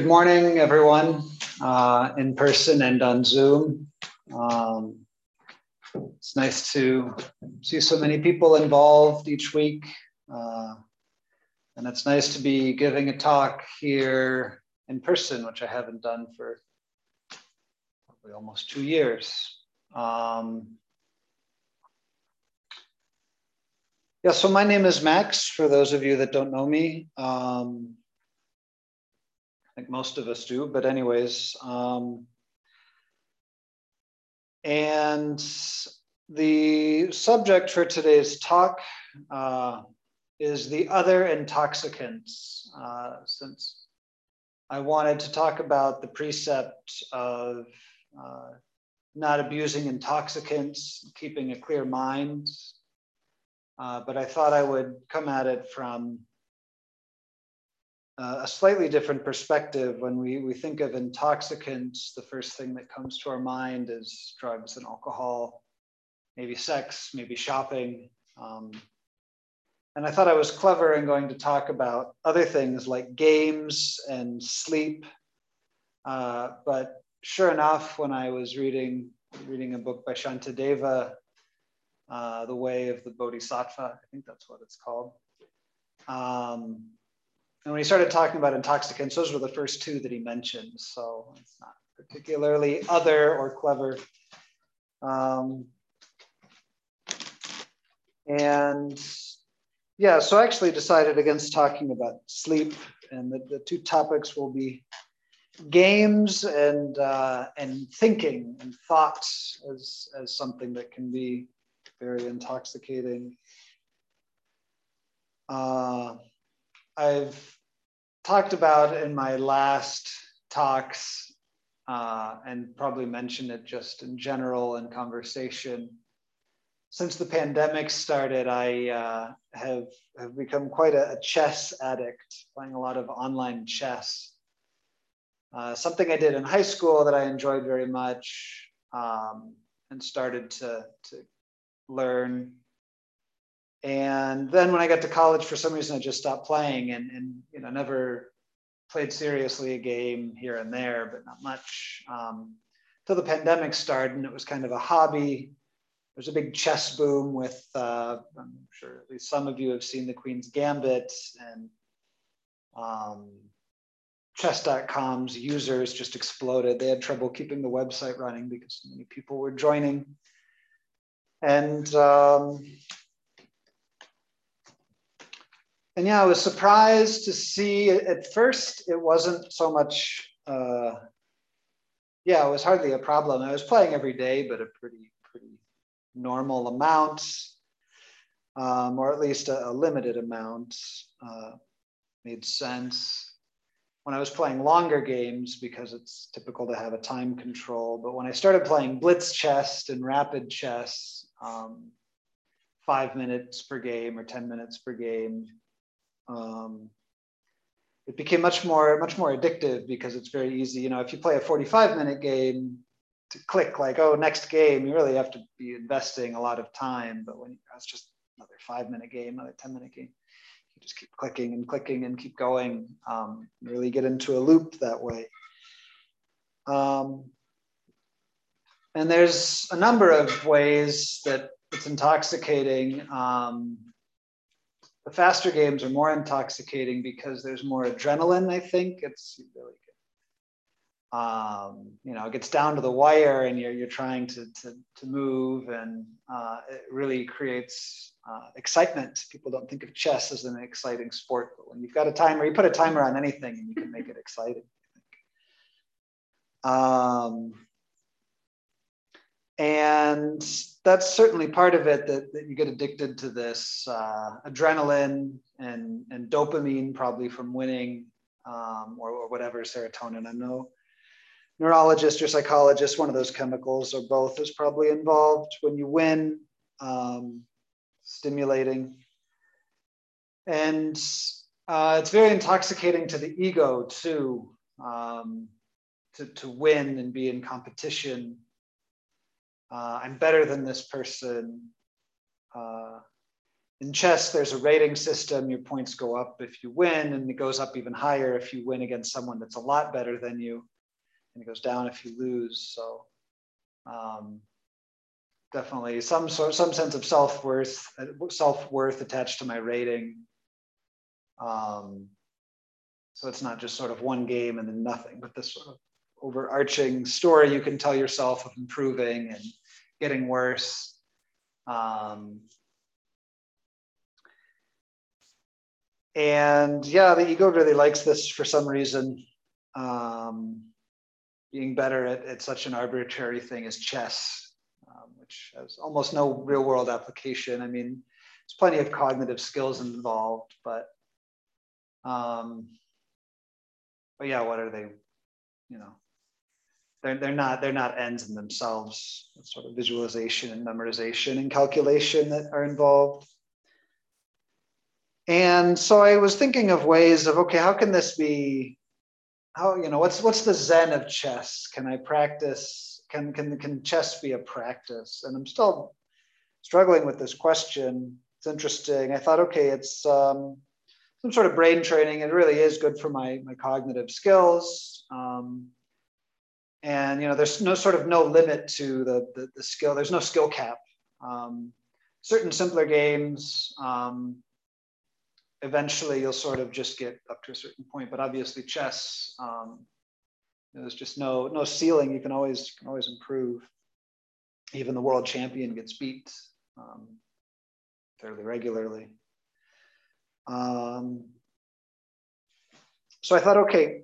Good morning, everyone, uh, in person and on Zoom. Um, it's nice to see so many people involved each week. Uh, and it's nice to be giving a talk here in person, which I haven't done for probably almost two years. Um, yeah, so my name is Max, for those of you that don't know me. Um, I think most of us do, but anyways. Um, and the subject for today's talk uh, is the other intoxicants, uh, since I wanted to talk about the precept of uh, not abusing intoxicants, keeping a clear mind. Uh, but I thought I would come at it from uh, a slightly different perspective. When we, we think of intoxicants, the first thing that comes to our mind is drugs and alcohol, maybe sex, maybe shopping. Um, and I thought I was clever in going to talk about other things like games and sleep. Uh, but sure enough, when I was reading reading a book by Shantideva, uh, The Way of the Bodhisattva, I think that's what it's called. Um, and when he started talking about intoxicants, those were the first two that he mentioned. So it's not particularly other or clever. Um, and yeah, so I actually decided against talking about sleep, and the, the two topics will be games and uh, and thinking and thoughts as as something that can be very intoxicating. Uh, I've talked about in my last talks uh, and probably mentioned it just in general in conversation. Since the pandemic started, I uh, have, have become quite a, a, chess addict, playing a lot of online chess. Uh, something I did in high school that I enjoyed very much um, and started to, to learn and then when I got to college, for some reason, I just stopped playing and, and you know, never played seriously a game here and there, but not much. Um, till the pandemic started, and it was kind of a hobby. There's a big chess boom with, uh, I'm sure at least some of you have seen the Queen's Gambit and um, chess.com's users just exploded. They had trouble keeping the website running because so many people were joining. And um, and yeah, I was surprised to see at first it wasn't so much, uh, yeah, it was hardly a problem. I was playing every day, but a pretty, pretty normal amount, um, or at least a, a limited amount, uh, made sense. When I was playing longer games, because it's typical to have a time control, but when I started playing blitz chess and rapid chess, um, five minutes per game or 10 minutes per game, um, it became much more much more addictive because it's very easy. You know, if you play a 45 minute game, to click like oh next game, you really have to be investing a lot of time. But when that's just another five minute game, another 10 minute game, you just keep clicking and clicking and keep going. Um, really get into a loop that way. Um, and there's a number of ways that it's intoxicating. Um, the faster games are more intoxicating because there's more adrenaline. I think it's really good. Um, you know, it gets down to the wire, and you're you're trying to to, to move, and uh, it really creates uh, excitement. People don't think of chess as an exciting sport, but when you've got a timer, you put a timer on anything, and you can make it exciting. Um, and that's certainly part of it that, that you get addicted to this uh, adrenaline and, and dopamine probably from winning um, or, or, whatever serotonin. I know neurologist or psychologist one of those chemicals or both is probably involved when you win um, stimulating. And uh, it's very intoxicating to the ego too um, to, to win and be in competition uh, I'm better than this person. Uh, in chess, there's a rating system. Your points go up if you win, and it goes up even higher if you win against someone that's a lot better than you, and it goes down if you lose. So um, definitely some sort, some sense of self worth, self worth attached to my rating. Um, so it's not just sort of one game and then nothing, but this sort of overarching story you can tell yourself of improving and getting worse. Um, and yeah, the ego really likes this for some reason. Um, being better at, at such an arbitrary thing as chess, um, which has almost no real world application. I mean, there's plenty of cognitive skills involved, but um, but yeah, what are they? You know, they're, they're not they're not ends in themselves. It's sort of visualization and memorization and calculation that are involved. And so I was thinking of ways of okay, how can this be? How you know what's what's the zen of chess? Can I practice? Can can can chess be a practice? And I'm still struggling with this question. It's interesting. I thought, okay, it's um, some sort of brain training. It really is good for my my cognitive skills. Um, and you know, there's no sort of no limit to the the, the skill. There's no skill cap. Um, certain simpler games. Um, eventually, you'll sort of just get up to a certain point. But obviously, chess. Um, there's just no no ceiling. You can always you can always improve. Even the world champion gets beat um, fairly regularly. Um, so I thought, okay,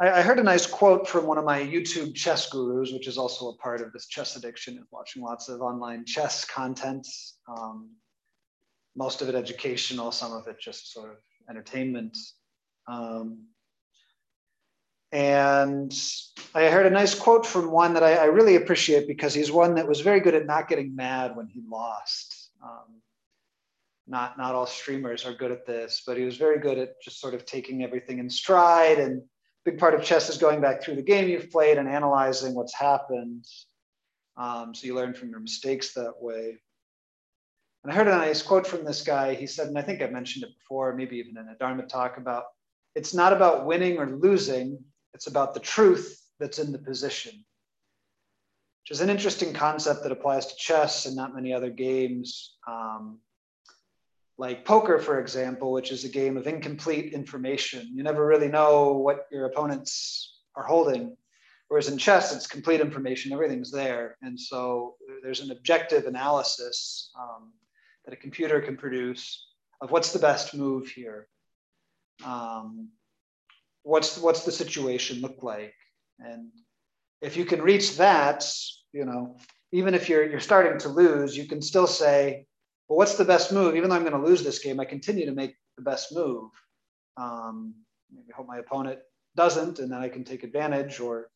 I, heard a nice quote from one of my YouTube chess gurus, which is also a part of this chess addiction, is watching lots of online chess content. Um, most of it educational, some of it just sort of entertainment. Um, and I heard a nice quote from one that I, I, really appreciate because he's one that was very good at not getting mad when he lost. Um, not not all streamers are good at this, but he was very good at just sort of taking everything in stride. And big part of chess is going back through the game you've played and analyzing what's happened. Um, so you learn from your mistakes that way. And I heard a nice quote from this guy. He said, and I think I mentioned it before, maybe even in a Dharma talk about it's not about winning or losing, it's about the truth that's in the position, which is an interesting concept that applies to chess and not many other games. Um, like poker, for example, which is a game of incomplete information. You never really know what your opponents are holding. Whereas in chess, it's complete information, everything's there. And so there's an objective analysis um, that a computer can produce of what's the best move here. Um, what's, what's the situation look like? And if you can reach that, you know, even if you're, you're starting to lose, you can still say, well, what's the best move? Even though I'm going to lose this game, I continue to make the best move. Um, maybe hope my opponent doesn't, and then I can take advantage, or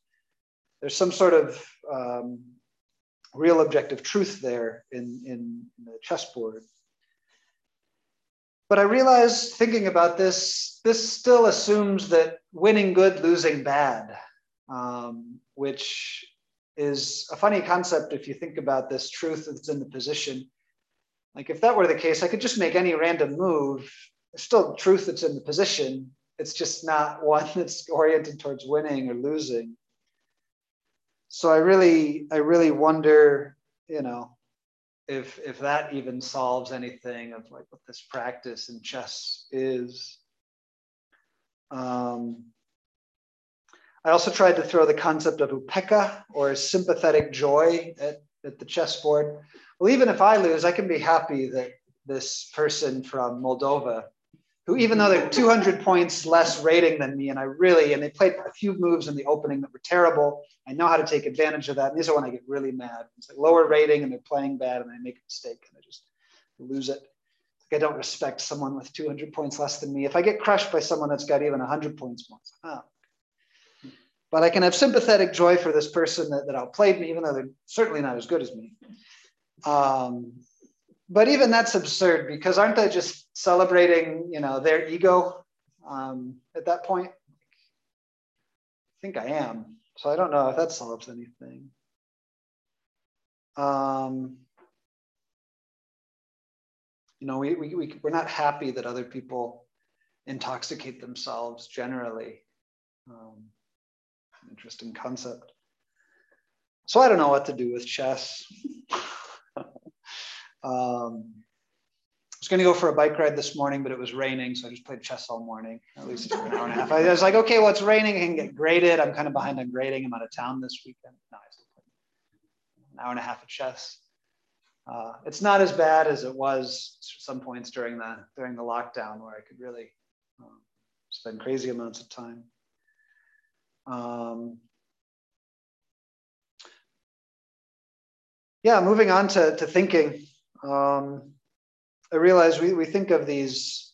there's some sort of um, real objective truth there in, in, the chessboard. But I realized thinking about this, this still assumes that winning good, losing bad, um, which is a funny concept if you think about this truth that's in the position. Like if that were the case, I could just make any random move. There's still truth that's in the position. It's just not one that's oriented towards winning or losing. So I really, I really wonder, you know, if if that even solves anything of like what this practice in chess is. Um, I also tried to throw the concept of upeka or sympathetic joy at, at the chessboard well, even if I lose, I can be happy that this person from Moldova, who even though they're 200 points less rating than me, and I really, and they played a few moves in the opening that were terrible. I know how to take advantage of that. And these are when I get really mad. It's like lower rating and they're playing bad and I make a mistake and I just lose it. Like I don't respect someone with 200 points less than me. If I get crushed by someone that's got even 100 points more, but I can have sympathetic joy for this person that, that outplayed me, even though they're certainly not as good as me. Um, but even that's absurd because aren't they just celebrating, you know, their ego um, at that point? I think I am. So I don't know if that solves anything. Um, you know, we, we, we, we're not happy that other people intoxicate themselves generally. Um, interesting concept. So I don't know what to do with chess. Um, I was going to go for a bike ride this morning, but it was raining, so I just played chess all morning, at least an hour and a half. I was like, okay, well, it's raining. I can get graded. I'm kind of behind on grading. I'm out of town this weekend. No, an hour and a half of chess. Uh, it's not as bad as it was some points during the during the lockdown, where I could really um, spend crazy amounts of time. Um, yeah, moving on to, to thinking. Um, I realize we, we think of these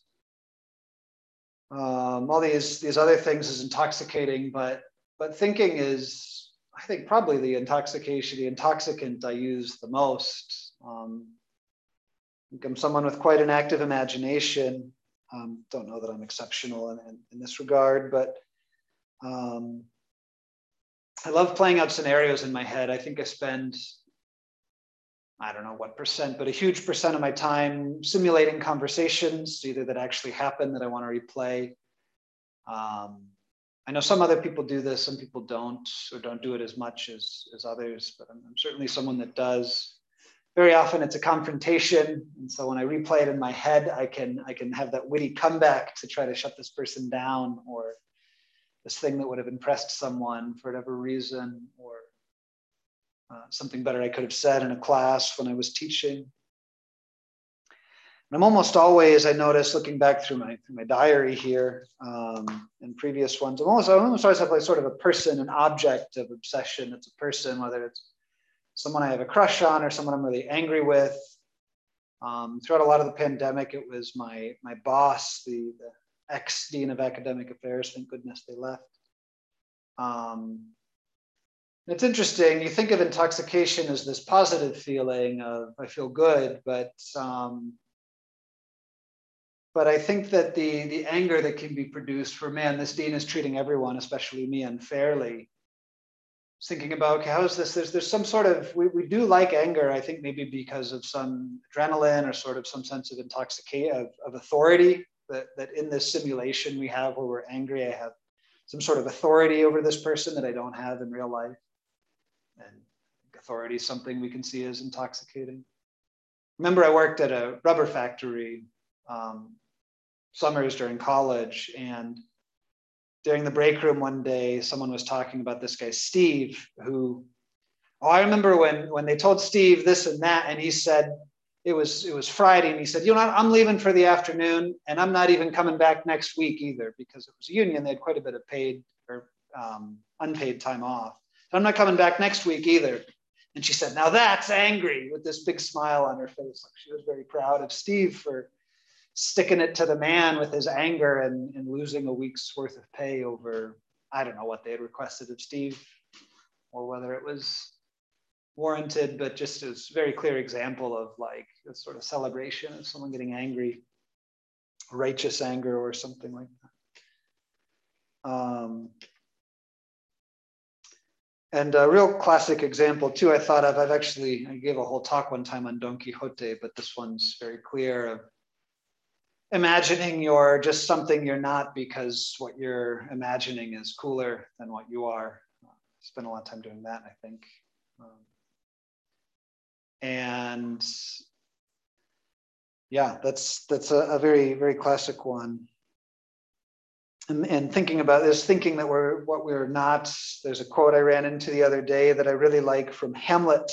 um, all these these other things as intoxicating, but but thinking is, I think, probably the intoxication, the intoxicant I use the most. Um, I'm someone with quite an active imagination. Um, don't know that I'm exceptional in, in, in this regard, but um, I love playing out scenarios in my head. I think I spend, I don't know what percent, but a huge percent of my time simulating conversations, either that actually happen that I want to replay. Um, I know some other people do this, some people don't, or don't do it as much as, as others, but I'm, I'm certainly someone that does. Very often it's a confrontation. And so when I replay it in my head, I can, I can have that witty comeback to try to shut this person down or this thing that would have impressed someone for whatever reason, or uh, something better I could have said in a class when I was teaching. And I'm almost always, I notice looking back through my, through my diary here um, and previous ones, I'm almost, I almost always have like sort of a person, an object of obsession. It's a person, whether it's someone I have a crush on or someone I'm really angry with. Um, throughout a lot of the pandemic, it was my, my boss, the, the ex dean of academic affairs. Thank goodness they left. Um, it's interesting. You think of intoxication as this positive feeling of I feel good, but um, but I think that the the anger that can be produced for man, this dean is treating everyone, especially me, unfairly. Thinking about okay, how is this? There's there's some sort of we, we do like anger. I think maybe because of some adrenaline or sort of some sense of intoxication of, of authority that, that in this simulation we have where we're angry, I have some sort of authority over this person that I don't have in real life. And authority is something we can see as intoxicating. Remember, I worked at a rubber factory um, summers during college, and during the break room one day, someone was talking about this guy, Steve, who, oh, I remember when, when they told Steve this and that, and he said, it was it was Friday, and he said, "You know, I'm leaving for the afternoon, and I'm not even coming back next week either because it was a union. They had quite a bit of paid or um, unpaid time off. I'm not coming back next week either." And she said, "Now that's angry," with this big smile on her face, she was very proud of Steve for sticking it to the man with his anger and, and losing a week's worth of pay over I don't know what they had requested of Steve, or whether it was warranted, but just a very clear example of like a sort of celebration of someone getting angry, righteous anger or something like that. Um, and a real classic example too, I thought of, I've actually, I gave a whole talk one time on Don Quixote, but this one's very clear of imagining you're just something you're not because what you're imagining is cooler than what you are. I spent a lot of time doing that, I think. Um, and yeah, that's that's a, a very very classic one. And, and, thinking about this, thinking that we're what we're not. There's a quote I ran into the other day that I really like from Hamlet,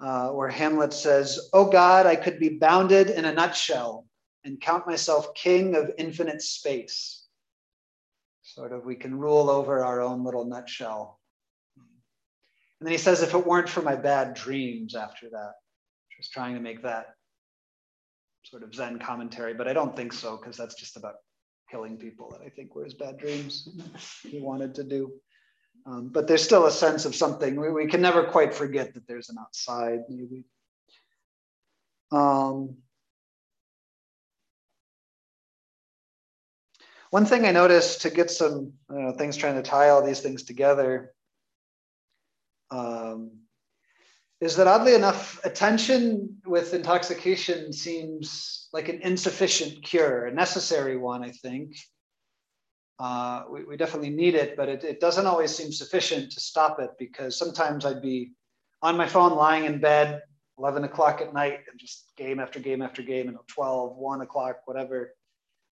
uh, where Hamlet says, "Oh God, I could be bounded in a nutshell and count myself king of infinite space." Sort of, we can rule over our own little nutshell. And then he says, if it weren't for my bad dreams after that, just trying to make that sort of Zen commentary, but I don't think so, because that's just about killing people that I think were his bad dreams he wanted to do. Um, but there's still a sense of something. We, we, can never quite forget that there's an outside, maybe. Um, one thing I noticed to get some things trying to tie all these things together um, is that oddly enough, attention with intoxication seems like an insufficient cure, a necessary one, I think. Uh, we, we, definitely need it, but it, it doesn't always seem sufficient to stop it because sometimes I'd be on my phone lying in bed 11 o'clock at night and just game after game after game until 12, 1 o'clock, whatever,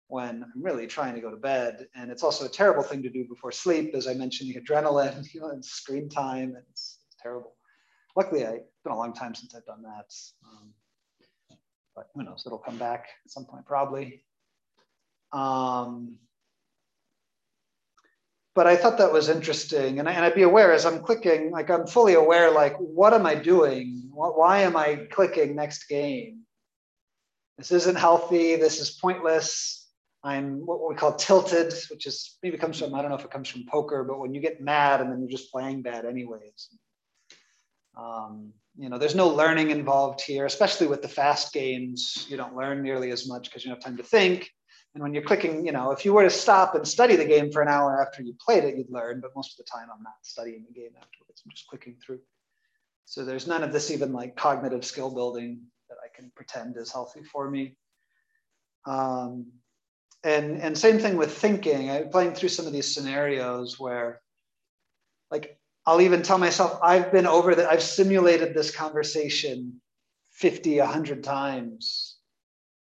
when I'm really trying to go to bed. And it's also a terrible thing to do before sleep. As I mentioned, the adrenaline, you know, and screen time, and it's, it's terrible. Luckily, I, it's been a long time since I've done that. Um, but who knows, it'll come back at some point, probably. Um, but I thought that was interesting. And, I, and I'd be aware as I'm clicking, like I'm fully aware, like, what am I doing? Why am I clicking next game? This isn't healthy. This is pointless. I'm what we call tilted, which is maybe comes from, I don't know if it comes from poker, but when you get mad and then you're just playing bad anyways. Um, you know, there's no learning involved here, especially with the fast games. You don't learn nearly as much because you don't have time to think. And when you're clicking, you know, if you were to stop and study the game for an hour after you played it, you'd learn. But most of the time, I'm not studying the game afterwards. I'm just clicking through. So there's none of this even like cognitive skill building that I can pretend is healthy for me. Um, and and same thing with thinking. I'm playing through some of these scenarios where, like, I'll even tell myself I've been over that. I've simulated this conversation 50, 100 times.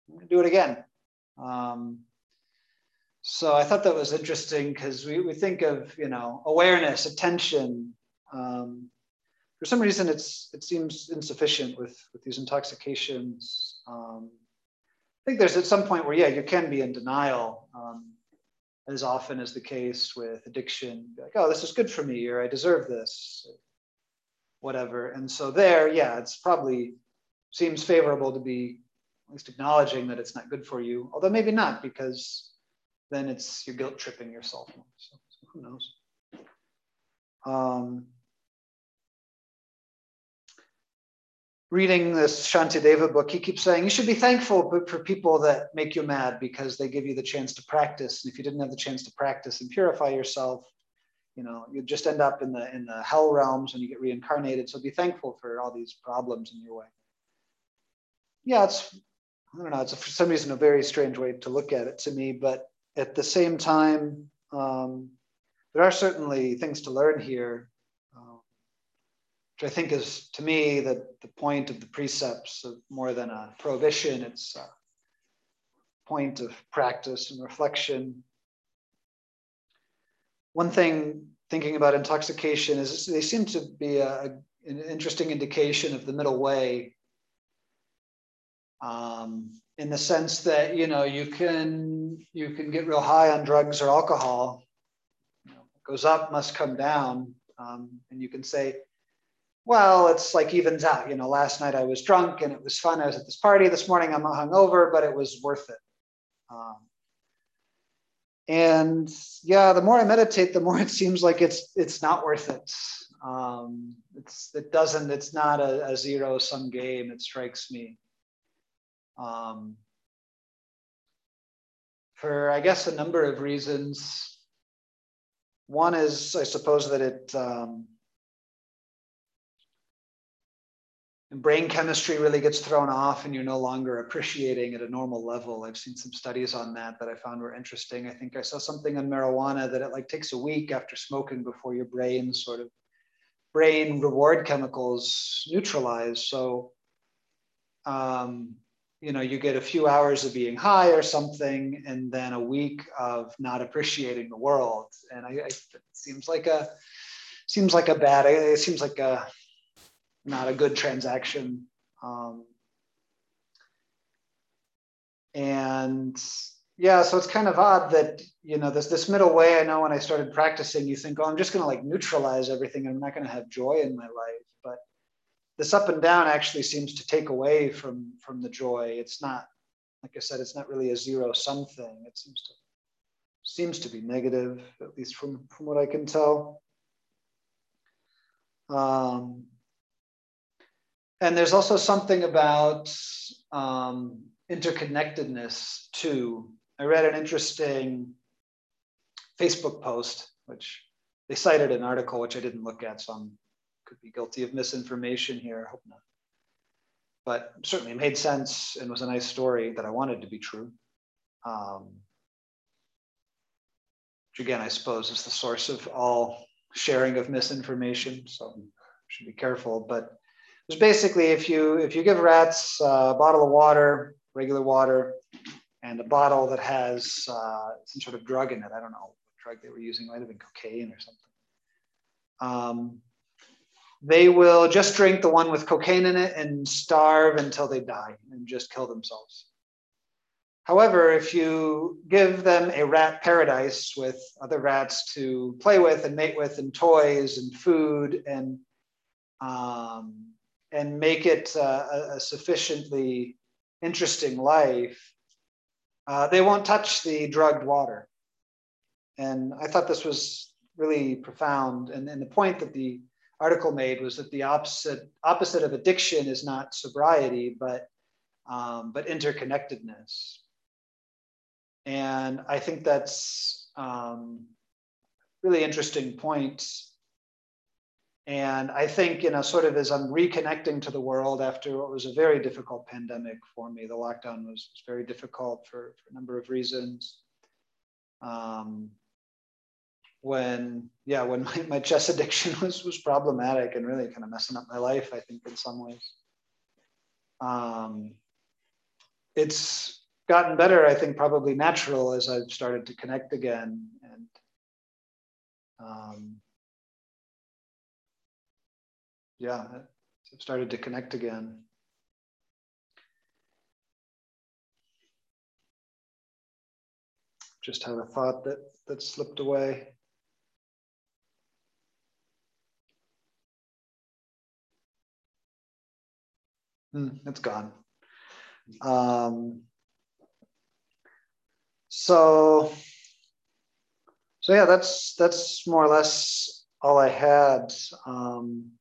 I'm gonna do it again. Um, so I thought that was interesting because we, we think of you know awareness, attention. Um, for some reason, it's it seems insufficient with with these intoxications. Um, I think there's at some point where yeah, you can be in denial, um, as often is the case with addiction. Like oh, this is good for me, or I deserve this, whatever. And so there, yeah, it's probably seems favorable to be at least acknowledging that it's not good for you, although maybe not, because then it's you're guilt tripping yourself. So, so who knows? Um, reading this Shantideva book, he keeps saying you should be thankful for people that make you mad because they give you the chance to practice. And if you didn't have the chance to practice and purify yourself, you know, you'd just end up in the in the hell realms and you get reincarnated. So be thankful for all these problems in your way. Yeah, it's I don't know, it's a, for some reason a very strange way to look at it to me, but at the same time, um, there are certainly things to learn here, which I think is to me that the point of the precepts of more than a prohibition, it's a point of practice and reflection. One thing thinking about intoxication is they seem to be a, an interesting indication of the middle way um, in the sense that you know you can you can get real high on drugs or alcohol you know, goes up must come down um, and you can say well it's like evens out you know last night i was drunk and it was fun. I was at this party this morning. I'm hungover but it was worth it. Um, and yeah the more i meditate the more it seems like it's it's not worth it. Um, it's it doesn't it's not a, a zero sum game. It strikes me. Um, for, I guess, a number of reasons. One is, I suppose, that it um, brain chemistry really gets thrown off and you're no longer appreciating at a normal level. I've seen some studies on that that I found were interesting. I think I saw something on marijuana that it like takes a week after smoking before your brain sort of brain reward chemicals neutralize. So um, you know you get a few hours of being high or something and then a week of not appreciating the world and I, I it seems like a seems like a bad it seems like a not a good transaction um, and yeah so it's kind of odd that you know this this middle way i know when i started practicing you think oh i'm just going to like neutralize everything i'm not going to have joy in my life but this up and down actually seems to take away from from the joy. It's not, like I said, it's not really a zero sum thing. It seems to seems to be negative, at least from from what I can tell. Um, and there's also something about um, interconnectedness too. I read an interesting Facebook post, which they cited an article which I didn't look at, so I'm could be guilty of misinformation here. I hope not. But certainly made sense and was a nice story that I wanted to be true. Um, which again, I suppose is the source of all sharing of misinformation. So should be careful. But it's basically if you if you give rats a bottle of water, regular water, and a bottle that has uh, some sort of drug in it. I don't know what drug they were using. It might have been cocaine or something. Um, they will just drink the one with cocaine in it and starve until they die and just kill themselves. However, if you give them a rat paradise with other rats to play with and mate with and toys and food and um, and make it uh, a, sufficiently interesting life, uh, they won't touch the drugged water. And I thought this was really profound. And, and the point that the article made was that the opposite opposite of addiction is not sobriety, but um, but interconnectedness. And I think that's um, really interesting point. And I think, you know, sort of as I'm reconnecting to the world after what was a very difficult pandemic for me, the lockdown was, was very difficult for, for, a number of reasons. Um, when, yeah, when my, my chess addiction was, was problematic and really kind of messing up my life, I think, in some ways. Um, it's gotten better, I think, probably natural as I've started to connect again. And um, yeah, I've started to connect again. Just had a thought that that slipped away. Hmm, it's gone. Um, so, so yeah, that's that's more or less all I had. Um,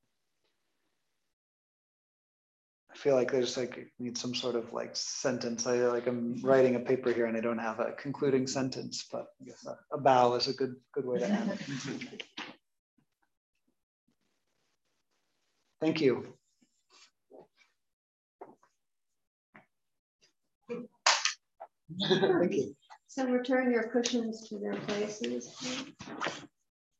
feel like there's like need some sort of like sentence. I like I'm writing a paper here and I don't have a concluding sentence, but I guess a, a bow is a good good way to end it. Thank you. Thank you. So return your cushions to their places.